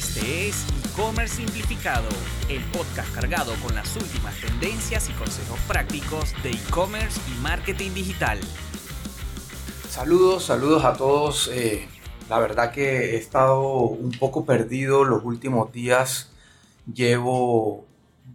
Este es E-Commerce Simplificado, el podcast cargado con las últimas tendencias y consejos prácticos de e-commerce y marketing digital. Saludos, saludos a todos. Eh, la verdad que he estado un poco perdido los últimos días. Llevo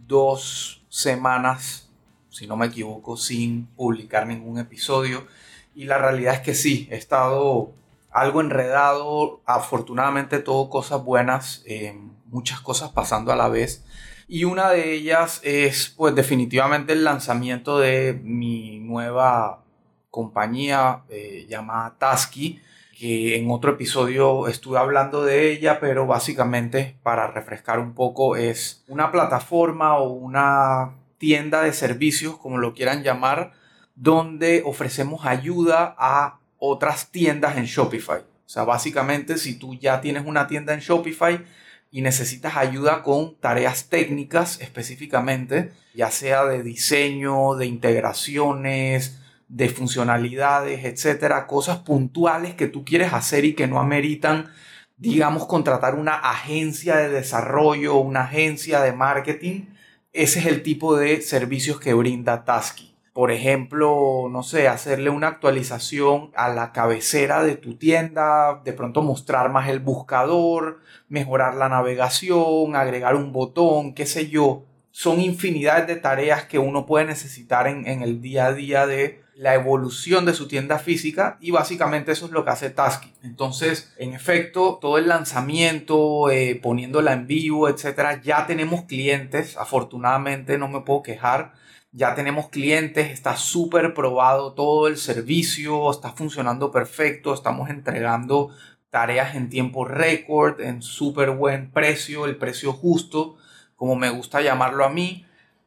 dos semanas, si no me equivoco, sin publicar ningún episodio. Y la realidad es que sí, he estado algo enredado, afortunadamente todo cosas buenas, eh, muchas cosas pasando a la vez. Y una de ellas es pues definitivamente el lanzamiento de mi nueva compañía eh, llamada Tasky, que en otro episodio estuve hablando de ella, pero básicamente para refrescar un poco es una plataforma o una tienda de servicios, como lo quieran llamar, donde ofrecemos ayuda a otras tiendas en Shopify. O sea, básicamente si tú ya tienes una tienda en Shopify y necesitas ayuda con tareas técnicas específicamente, ya sea de diseño, de integraciones, de funcionalidades, etcétera, cosas puntuales que tú quieres hacer y que no ameritan, digamos, contratar una agencia de desarrollo, una agencia de marketing. Ese es el tipo de servicios que brinda Tasky por ejemplo, no sé, hacerle una actualización a la cabecera de tu tienda, de pronto mostrar más el buscador, mejorar la navegación, agregar un botón, qué sé yo. Son infinidades de tareas que uno puede necesitar en, el día a día de la evolución de su tienda física y básicamente eso es lo que hace Tasky. Entonces, en efecto, todo el lanzamiento, eh, poniéndola en vivo, etcétera, ya tenemos clientes. Afortunadamente, no me puedo quejar ya tenemos clientes, está súper probado todo el servicio, está funcionando perfecto, estamos entregando tareas en tiempo récord, en súper buen precio, el precio justo, como me gusta llamarlo a mí.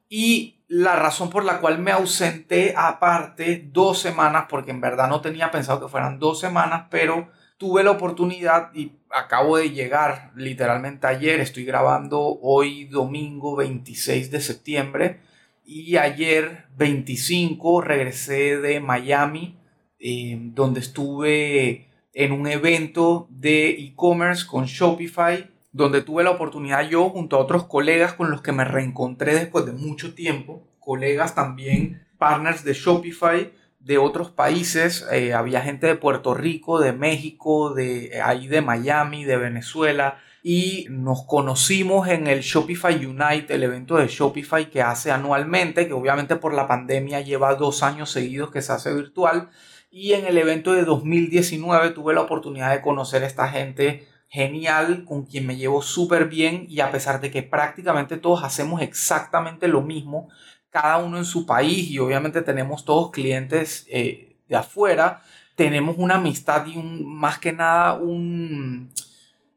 Y la razón por la cual me ausenté aparte dos semanas, porque en verdad no tenía pensado que fueran dos semanas, pero tuve la oportunidad y acabo de llegar literalmente ayer, estoy grabando hoy domingo 26 de septiembre y ayer 25 regresé de Miami, eh, donde estuve en un evento de e-commerce con Shopify, donde tuve la oportunidad yo junto a otros colegas con los que me reencontré después de mucho tiempo, colegas también, partners de Shopify de otros países, eh, había gente de Puerto Rico, de México, de ahí de Miami, de Venezuela, y nos conocimos en el Shopify Unite, el evento de Shopify que hace anualmente, que obviamente por la pandemia lleva dos años seguidos que se hace virtual. Y en el evento de 2019 tuve la oportunidad de conocer a esta gente genial, con quien me llevo súper bien y a pesar de que prácticamente todos hacemos exactamente lo mismo, cada uno en su país y obviamente tenemos todos clientes eh, de afuera, tenemos una amistad y un, más que nada un,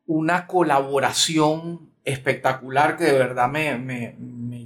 una colaboración espectacular que de verdad me,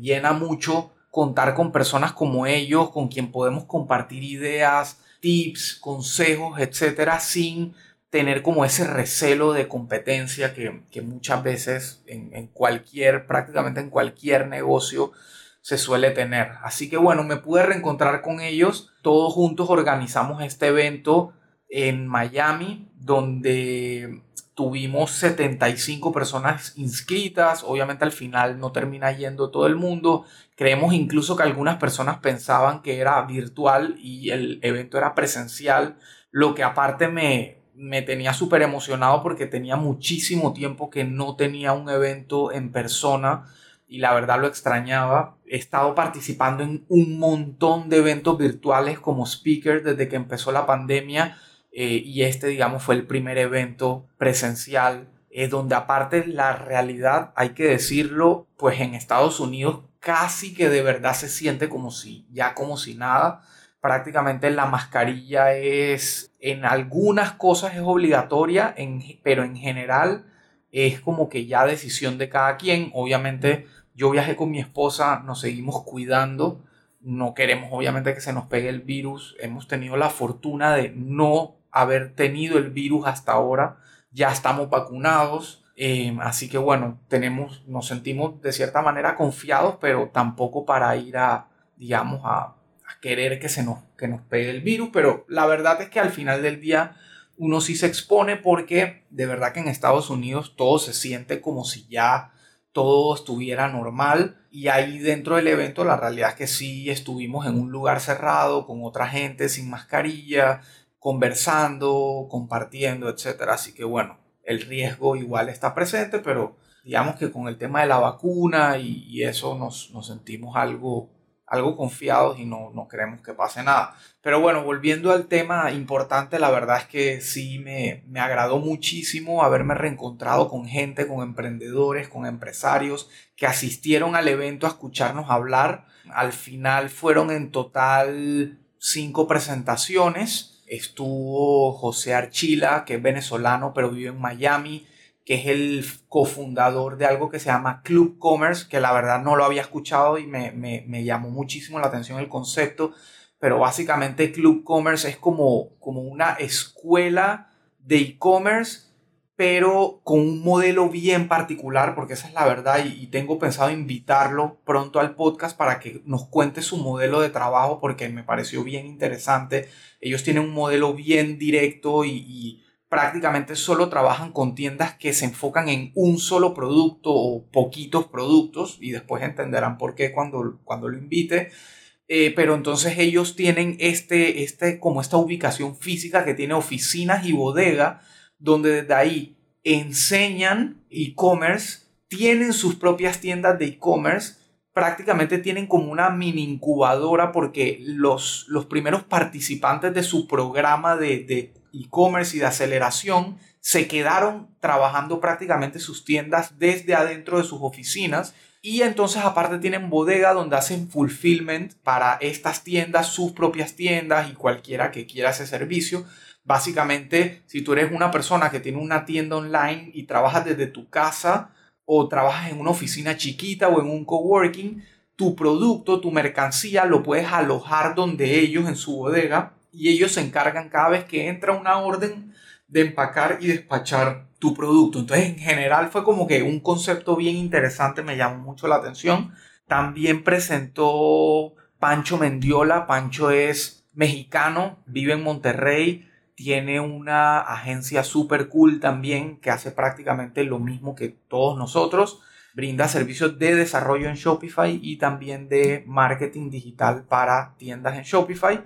llena mucho contar con personas como ellos, con quien podemos compartir ideas, tips, consejos, etcétera, sin tener como ese recelo de competencia que, muchas veces en, en, cualquier, prácticamente en cualquier negocio se suele tener. Así que bueno, me pude reencontrar con ellos, todos juntos organizamos este evento en Miami, donde tuvimos 75 personas inscritas, obviamente al final no termina yendo todo el mundo, creemos incluso que algunas personas pensaban que era virtual y el evento era presencial, lo que aparte me, me tenía súper emocionado porque tenía muchísimo tiempo que no tenía un evento en persona y la verdad lo extrañaba. He estado participando en un montón de eventos virtuales como speaker desde que empezó la pandemia eh, y este, digamos, fue el primer evento presencial, eh, donde aparte la realidad, hay que decirlo, pues en Estados Unidos casi que de verdad se siente como si, ya como si nada. Prácticamente la mascarilla es, en algunas cosas es obligatoria, en, pero en general es como que ya decisión de cada quien. Obviamente yo viajé con mi esposa, nos seguimos cuidando, no queremos obviamente que se nos pegue el virus, hemos tenido la fortuna de no haber tenido el virus hasta ahora. Ya estamos vacunados. Eh, así que bueno, tenemos, nos sentimos de cierta manera confiados, pero tampoco para ir a, digamos, a, querer que se nos, que nos pegue el virus. Pero la verdad es que al final del día uno sí se expone porque de verdad que en Estados Unidos todo se siente como si ya todo estuviera normal y ahí dentro del evento la realidad es que sí estuvimos en un lugar cerrado con otra gente sin mascarilla, conversando, compartiendo, etcétera. Así que bueno, el riesgo igual está presente, pero digamos que con el tema de la vacuna y, eso nos, sentimos algo algo confiados y no, no queremos que pase nada. Pero bueno, volviendo al tema importante, la verdad es que sí me, me agradó muchísimo haberme reencontrado con gente, con emprendedores, con empresarios que asistieron al evento a escucharnos hablar. Al final fueron en total cinco presentaciones. Estuvo José Archila, que es venezolano, pero vive en Miami que es el cofundador de algo que se llama Club Commerce, que la verdad no lo había escuchado y me, me, llamó muchísimo la atención el concepto, pero básicamente Club Commerce es como, como una escuela de e-commerce, pero con un modelo bien particular, porque esa es la verdad, y, tengo pensado invitarlo pronto al podcast para que nos cuente su modelo de trabajo, porque me pareció bien interesante. Ellos tienen un modelo bien directo y, y prácticamente solo trabajan con tiendas que se enfocan en un solo producto o poquitos productos y después entenderán por qué cuando, cuando lo invite. Eh, pero entonces ellos tienen este, este, como esta ubicación física que tiene oficinas y bodega, donde desde ahí enseñan e-commerce, tienen sus propias tiendas de e-commerce, prácticamente tienen como una mini incubadora porque los, los primeros participantes de su programa de, e-commerce y de aceleración se quedaron trabajando prácticamente sus tiendas desde adentro de sus oficinas y entonces aparte tienen bodega donde hacen fulfillment para estas tiendas, sus propias tiendas y cualquiera que quiera ese servicio. Básicamente, si tú eres una persona que tiene una tienda online y trabajas desde tu casa o trabajas en una oficina chiquita o en un coworking, tu producto, tu mercancía lo puedes alojar donde ellos en su bodega y ellos se encargan cada vez que entra una orden de empacar y despachar tu producto. Entonces, en general fue como que un concepto bien interesante, me llamó mucho la atención. También presentó Pancho Mendiola. Pancho es mexicano, vive en Monterrey, tiene una agencia súper cool también que hace prácticamente lo mismo que todos nosotros. Brinda servicios de desarrollo en Shopify y también de marketing digital para tiendas en Shopify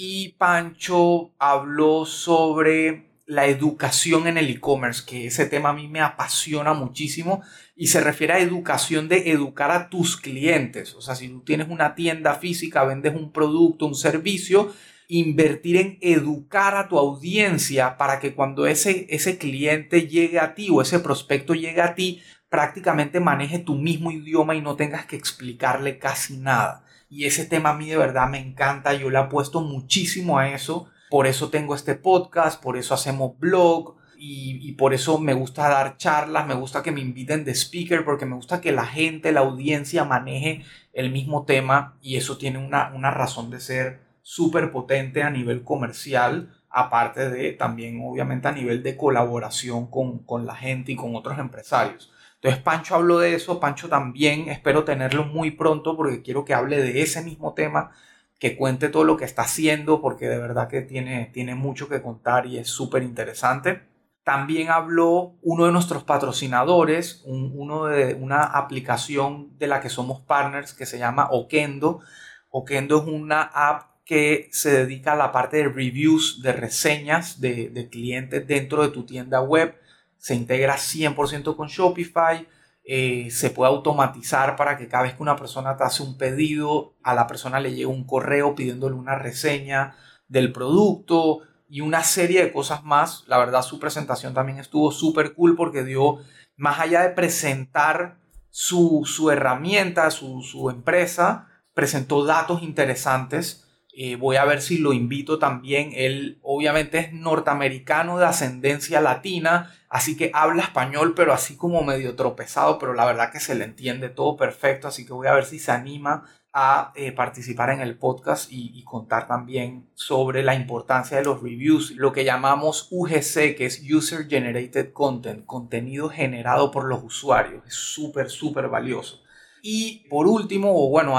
y Pancho habló sobre la educación en el e-commerce, que ese tema a mí me apasiona muchísimo y se refiere a educación de educar a tus clientes. O sea, si tú tienes una tienda física, vendes un producto, un servicio, invertir en educar a tu audiencia para que cuando ese, ese cliente llegue a ti o ese prospecto llegue a ti, prácticamente maneje tu mismo idioma y no tengas que explicarle casi nada. Y ese tema a mí de verdad me encanta, yo le apuesto muchísimo a eso. Por eso tengo este podcast, por eso hacemos blog y, por eso me gusta dar charlas, me gusta que me inviten de speaker, porque me gusta que la gente, la audiencia maneje el mismo tema y eso tiene una, una razón de ser súper potente a nivel comercial, aparte de también obviamente a nivel de colaboración con, con la gente y con otros empresarios. Entonces Pancho habló de eso, Pancho también espero tenerlo muy pronto porque quiero que hable de ese mismo tema, que cuente todo lo que está haciendo porque de verdad que tiene, tiene mucho que contar y es súper interesante. También habló uno de nuestros patrocinadores, uno de una aplicación de la que somos partners que se llama Okendo. Okendo es una app que se dedica a la parte de reviews, de reseñas de, de clientes dentro de tu tienda web se integra 100% con Shopify, eh, se puede automatizar para que cada vez que una persona te hace un pedido, a la persona le llegue un correo pidiéndole una reseña del producto y una serie de cosas más. La verdad su presentación también estuvo súper cool porque dio, más allá de presentar su, herramienta, su, su empresa, presentó datos interesantes eh, voy a ver si lo invito también. Él obviamente es norteamericano de ascendencia latina, así que habla español, pero así como medio tropezado, pero la verdad que se le entiende todo perfecto, así que voy a ver si se anima a eh, participar en el podcast y, contar también sobre la importancia de los reviews, lo que llamamos UGC, que es User Generated Content, contenido generado por los usuarios. Es súper, súper valioso. Y por último, o bueno,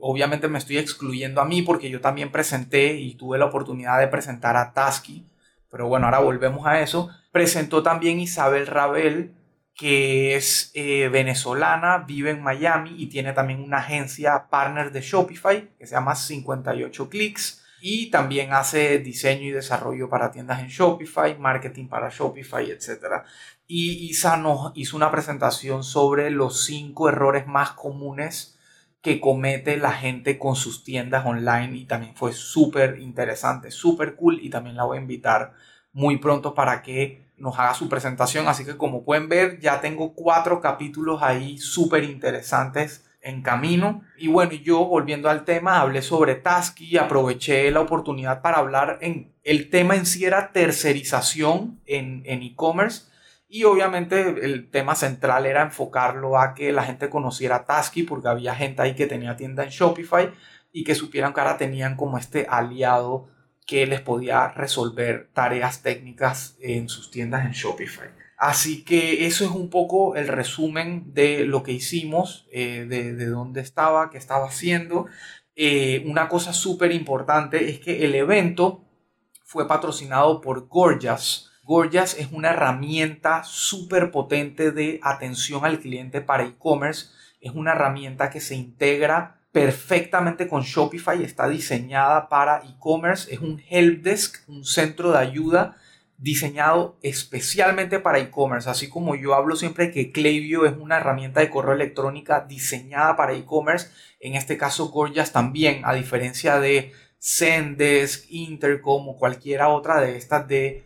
obviamente me estoy excluyendo a mí porque yo también presenté y tuve la oportunidad de presentar a Tasky, pero bueno, ahora volvemos a eso. Presentó también Isabel Rabel, que es eh, venezolana, vive en Miami y tiene también una agencia partner de Shopify que se llama 58 Clicks y también hace diseño y desarrollo para tiendas en Shopify, marketing para Shopify, etc. Y Isa nos hizo una presentación sobre los cinco errores más comunes que comete la gente con sus tiendas online y también fue súper interesante, súper cool y también la voy a invitar muy pronto para que nos haga su presentación. Así que como pueden ver, ya tengo cuatro capítulos ahí súper interesantes en camino. Y bueno, yo volviendo al tema, hablé sobre Tasky, aproveché la oportunidad para hablar en el tema en sí era tercerización en e-commerce. Y obviamente el tema central era enfocarlo a que la gente conociera Tasky porque había gente ahí que tenía tienda en Shopify y que supieran que ahora tenían como este aliado que les podía resolver tareas técnicas en sus tiendas en Shopify. Así que eso es un poco el resumen de lo que hicimos, eh, de, dónde estaba, qué estaba haciendo. Eh, una cosa súper importante es que el evento fue patrocinado por Gorgias. Gorgias es una herramienta súper potente de atención al cliente para e-commerce. Es una herramienta que se integra perfectamente con Shopify, está diseñada para e-commerce, es un helpdesk, un centro de ayuda diseñado especialmente para e-commerce, así como yo hablo siempre que Klaviyo es una herramienta de correo electrónica diseñada para e-commerce, en este caso Gorgias también, a diferencia de Zendesk, Intercom o cualquiera otra de estas de,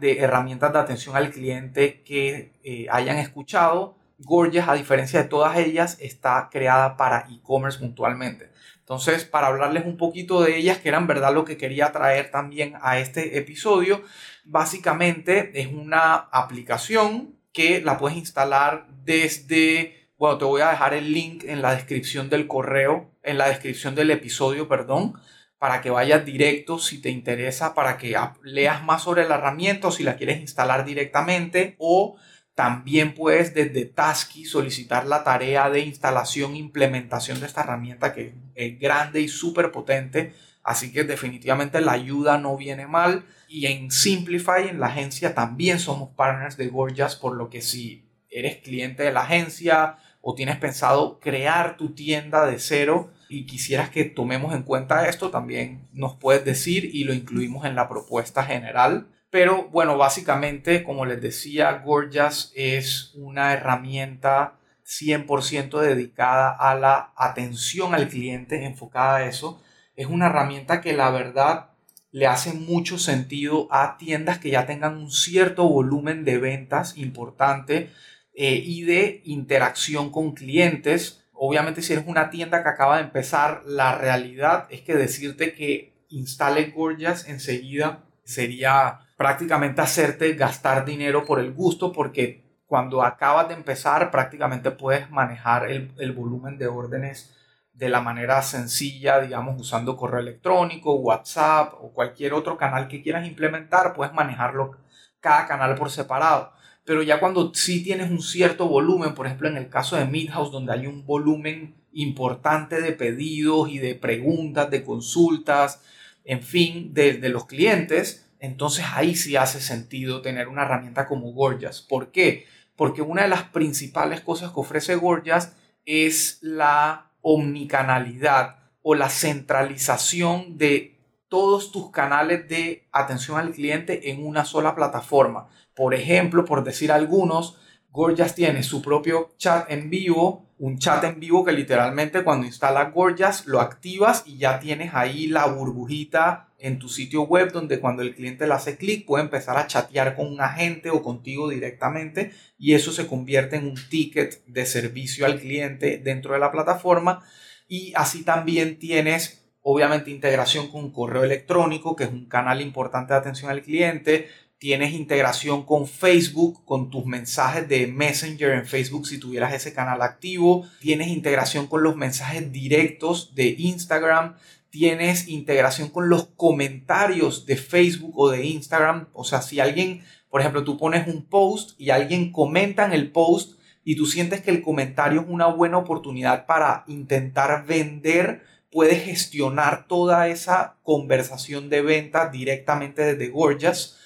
de herramientas de atención al cliente que eh, hayan escuchado, Gorgeous, a diferencia de todas ellas, está creada para e-commerce puntualmente. Entonces, para hablarles un poquito de ellas, que era en verdad lo que quería traer también a este episodio, básicamente es una aplicación que la puedes instalar desde, bueno, te voy a dejar el link en la descripción del correo, en la descripción del episodio, perdón, para que vayas directo si te interesa, para que leas más sobre la herramienta o si la quieres instalar directamente o también puedes desde Tasky solicitar la tarea de instalación e implementación de esta herramienta que es grande y súper potente. Así que definitivamente la ayuda no viene mal. Y en Simplify, en la agencia, también somos partners de Gorgias, por lo que si eres cliente de la agencia o tienes pensado crear tu tienda de cero y quisieras que tomemos en cuenta esto, también nos puedes decir y lo incluimos en la propuesta general. Pero bueno, básicamente, como les decía, Gorgias es una herramienta 100% dedicada a la atención al cliente, enfocada a eso. Es una herramienta que la verdad le hace mucho sentido a tiendas que ya tengan un cierto volumen de ventas importante eh, y de interacción con clientes. Obviamente si eres una tienda que acaba de empezar, la realidad es que decirte que instale Gorgias enseguida sería prácticamente hacerte gastar dinero por el gusto porque cuando acabas de empezar prácticamente puedes manejar el, volumen de órdenes de la manera sencilla, digamos, usando correo electrónico, WhatsApp o cualquier otro canal que quieras implementar, puedes manejarlo cada canal por separado. Pero ya cuando sí tienes un cierto volumen, por ejemplo en el caso de Midhouse, donde hay un volumen importante de pedidos y de preguntas, de consultas, en fin, de, los clientes, entonces ahí sí hace sentido tener una herramienta como Gorgias. ¿Por qué? Porque una de las principales cosas que ofrece Gorgias es la omnicanalidad o la centralización de todos tus canales de atención al cliente en una sola plataforma. Por ejemplo, por decir algunos, Gorgias tiene su propio chat en vivo, un chat en vivo que literalmente cuando instalas Gorgias lo activas y ya tienes ahí la burbujita en tu sitio web donde cuando el cliente le hace clic puede empezar a chatear con un agente o contigo directamente y eso se convierte en un ticket de servicio al cliente dentro de la plataforma y así también tienes obviamente integración con correo electrónico que es un canal importante de atención al cliente. Tienes integración con Facebook, con tus mensajes de Messenger en Facebook si tuvieras ese canal activo, tienes integración con los mensajes directos de Instagram, tienes integración con los comentarios de Facebook o de Instagram. O sea, si alguien, por ejemplo, tú pones un post y alguien comenta en el post y tú sientes que el comentario es una buena oportunidad para intentar vender, puedes gestionar toda esa conversación de venta directamente desde Gorgias.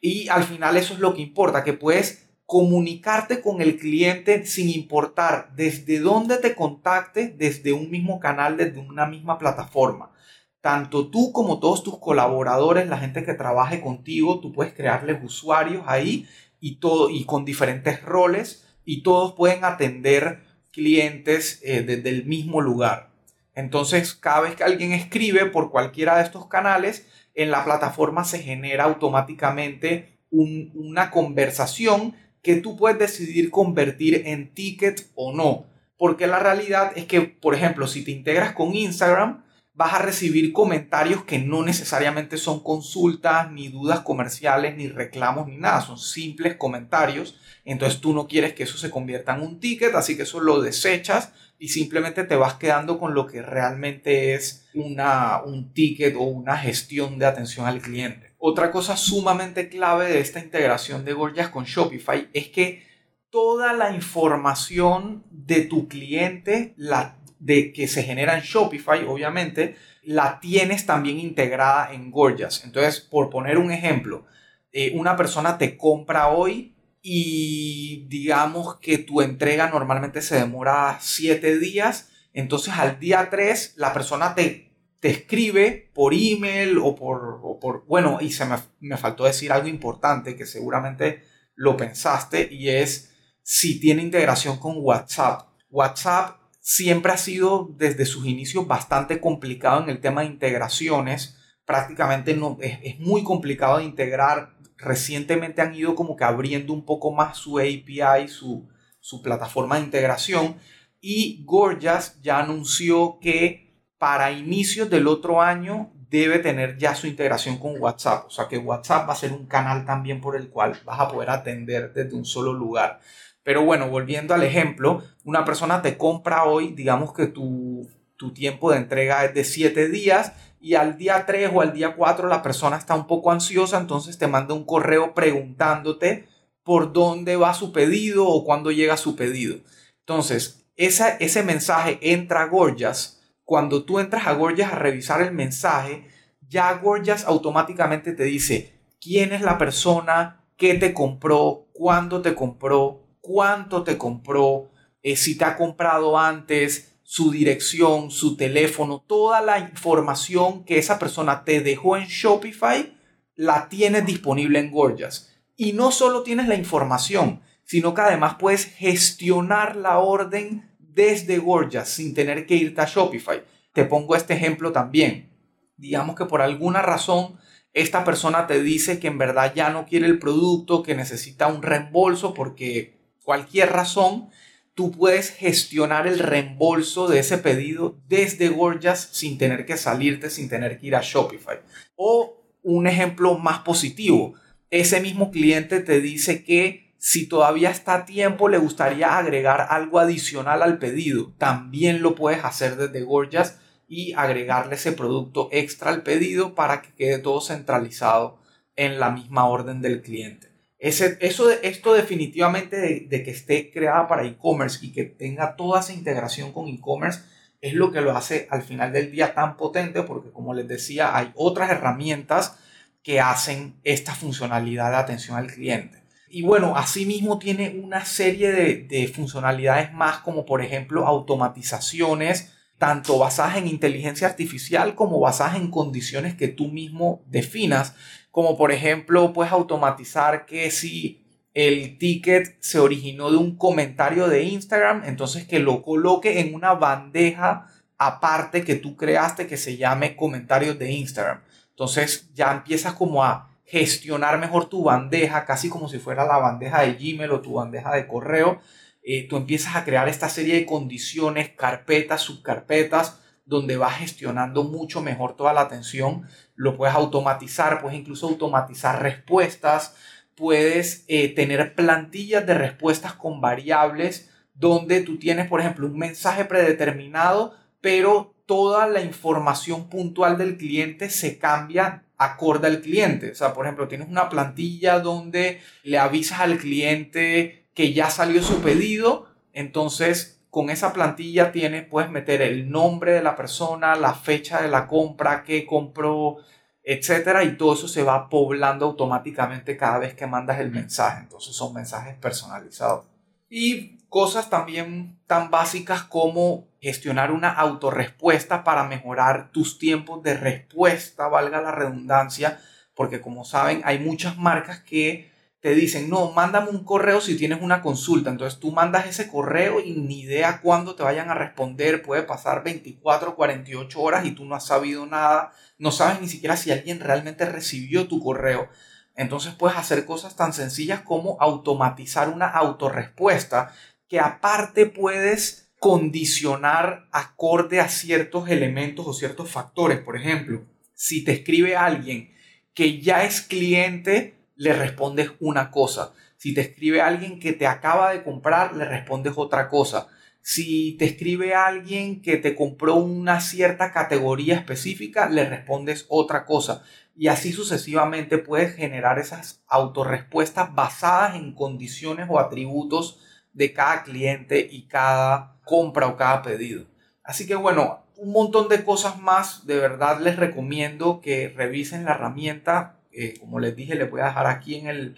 Y al final eso es lo que importa, que puedes comunicarte con el cliente sin importar desde dónde te contacte, desde un mismo canal, desde una misma plataforma. Tanto tú como todos tus colaboradores, la gente que trabaje contigo, tú puedes crearles usuarios ahí y todo y con diferentes roles y todos pueden atender clientes eh, desde el mismo lugar. Entonces, cada vez que alguien escribe por cualquiera de estos canales, en la plataforma se genera automáticamente una conversación que tú puedes decidir convertir en ticket o no. Porque la realidad es que, por ejemplo, si te integras con Instagram, vas a recibir comentarios que no necesariamente son consultas, ni dudas comerciales, ni reclamos, ni nada. Son simples comentarios. Entonces tú no quieres que eso se convierta en un ticket, así que eso lo desechas y simplemente te vas quedando con lo que realmente es una, un ticket o una gestión de atención al cliente. Otra cosa sumamente clave de esta integración de Gorgias con Shopify es que toda la información de tu cliente, la de que se genera en Shopify, obviamente, la tienes también integrada en Gorgias. Entonces, por poner un ejemplo, eh, una persona te compra hoy y digamos que tu entrega normalmente se demora 7 días. Entonces, al día 3, la persona te te escribe por email o por, por bueno, y se me, me, faltó decir algo importante que seguramente lo pensaste y es si tiene integración con WhatsApp. WhatsApp siempre ha sido desde sus inicios bastante complicado en el tema de integraciones. Prácticamente no, es, es muy complicado de integrar. Recientemente han ido como que abriendo un poco más su API, su, su plataforma de integración. Y Gorgias ya anunció que para inicios del otro año debe tener ya su integración con WhatsApp. O sea que WhatsApp va a ser un canal también por el cual vas a poder atender desde un solo lugar. Pero bueno, volviendo al ejemplo, una persona te compra hoy, digamos que tu, tu tiempo de entrega es de 7 días y al día 3 o al día 4 la persona está un poco ansiosa, entonces te manda un correo preguntándote por dónde va su pedido o cuándo llega su pedido. Entonces, ese mensaje entra a Gorgias. Cuando tú entras a Gorgias a revisar el mensaje, ya Gorgias automáticamente te dice quién es la persona, qué te compró, cuándo te compró, cuánto te compró, eh, si te ha comprado antes, su dirección, su teléfono, toda la información que esa persona te dejó en Shopify, la tienes disponible en Gorgias. Y no solo tienes la información, sino que además puedes gestionar la orden desde Gorgias sin tener que irte a Shopify. Te pongo este ejemplo también. Digamos que por alguna razón esta persona te dice que en verdad ya no quiere el producto, que necesita un reembolso porque cualquier razón, tú puedes gestionar el reembolso de ese pedido desde Gorgias sin tener que salirte, sin tener que ir a Shopify. O un ejemplo más positivo, ese mismo cliente te dice que si todavía está a tiempo, le gustaría agregar algo adicional al pedido. También lo puedes hacer desde Gorgias y agregarle ese producto extra al pedido para que quede todo centralizado en la misma orden del cliente. Ese, eso, esto definitivamente de, de que esté creada para e-commerce y que tenga toda esa integración con e-commerce es lo que lo hace al final del día tan potente porque como les decía hay otras herramientas que hacen esta funcionalidad de atención al cliente. Y bueno, asimismo tiene una serie de, funcionalidades más como por ejemplo automatizaciones, tanto basadas en inteligencia artificial como basadas en condiciones que tú mismo definas, como por ejemplo puedes automatizar que si el ticket se originó de un comentario de Instagram, entonces que lo coloque en una bandeja aparte que tú creaste que se llame comentarios de Instagram. Entonces ya empiezas como a gestionar mejor tu bandeja, casi como si fuera la bandeja de Gmail o tu bandeja de correo. Eh, tú empiezas a crear esta serie de condiciones, carpetas, subcarpetas, donde vas gestionando mucho mejor toda la atención. Lo puedes automatizar, puedes incluso automatizar respuestas, puedes eh, tener plantillas de respuestas con variables donde tú tienes, por ejemplo, un mensaje predeterminado, pero toda la información puntual del cliente se cambia acorde al cliente. O sea, por ejemplo, tienes una plantilla donde le avisas al cliente que ya salió su pedido, entonces con esa plantilla tienes, puedes meter el nombre de la persona, la fecha de la compra, qué compró, etcétera, y todo eso se va poblando automáticamente cada vez que mandas el mensaje. Entonces son mensajes personalizados. Y cosas también tan básicas como gestionar una autorrespuesta para mejorar tus tiempos de respuesta, valga la redundancia, porque como saben hay muchas marcas que te dicen, no, mándame un correo si tienes una consulta. Entonces tú mandas ese correo y ni idea cuándo te vayan a responder. Puede pasar 24, 48 horas y tú no has sabido nada. No sabes ni siquiera si alguien realmente recibió tu correo. Entonces puedes hacer cosas tan sencillas como automatizar una autorrespuesta que aparte puedes condicionar acorde a ciertos elementos o ciertos factores. Por ejemplo, si te escribe alguien que ya es cliente, le respondes una cosa. Si te escribe alguien que te acaba de comprar, le respondes otra cosa. Si te escribe alguien que te compró una cierta categoría específica, le respondes otra cosa. Y así sucesivamente puedes generar esas autorrespuestas basadas en condiciones o atributos de cada cliente y cada compra o cada pedido. Así que bueno, un montón de cosas más. De verdad les recomiendo que revisen la herramienta eh, como les dije, les voy a dejar aquí en, el,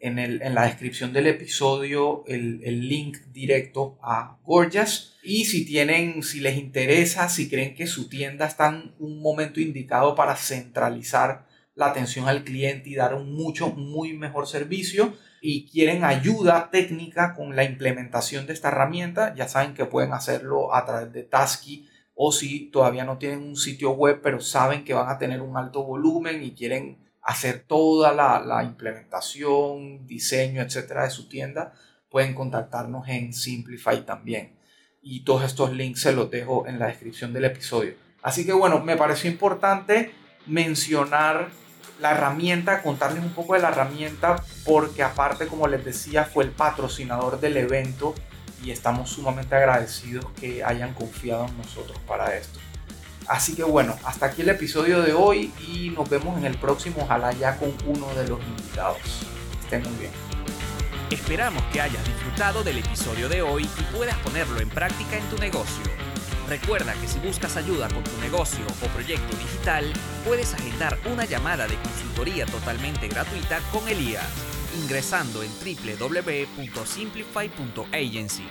en, el, en la descripción del episodio el, el, link directo a Gorgeous. Y si tienen, si les interesa, si creen que su tienda está en un momento indicado para centralizar la atención al cliente y dar un mucho, muy mejor servicio y quieren ayuda técnica con la implementación de esta herramienta, ya saben que pueden hacerlo a través de Tasky o si todavía no tienen un sitio web pero saben que van a tener un alto volumen y quieren hacer toda la, implementación, diseño, etcétera de su tienda, pueden contactarnos en Simplify también. Y todos estos links se los dejo en la descripción del episodio. Así que bueno, me pareció importante mencionar la herramienta, contarles un poco de la herramienta, porque aparte, como les decía, fue el patrocinador del evento y estamos sumamente agradecidos que hayan confiado en nosotros para esto. Así que bueno, hasta aquí el episodio de hoy y nos vemos en el próximo, ojalá ya con uno de los invitados. Estén muy bien. Esperamos que hayas disfrutado del episodio de hoy y puedas ponerlo en práctica en tu negocio. Recuerda que si buscas ayuda con tu negocio o proyecto digital, puedes agendar una llamada de consultoría totalmente gratuita con Elías, ingresando en www.simplify.agency.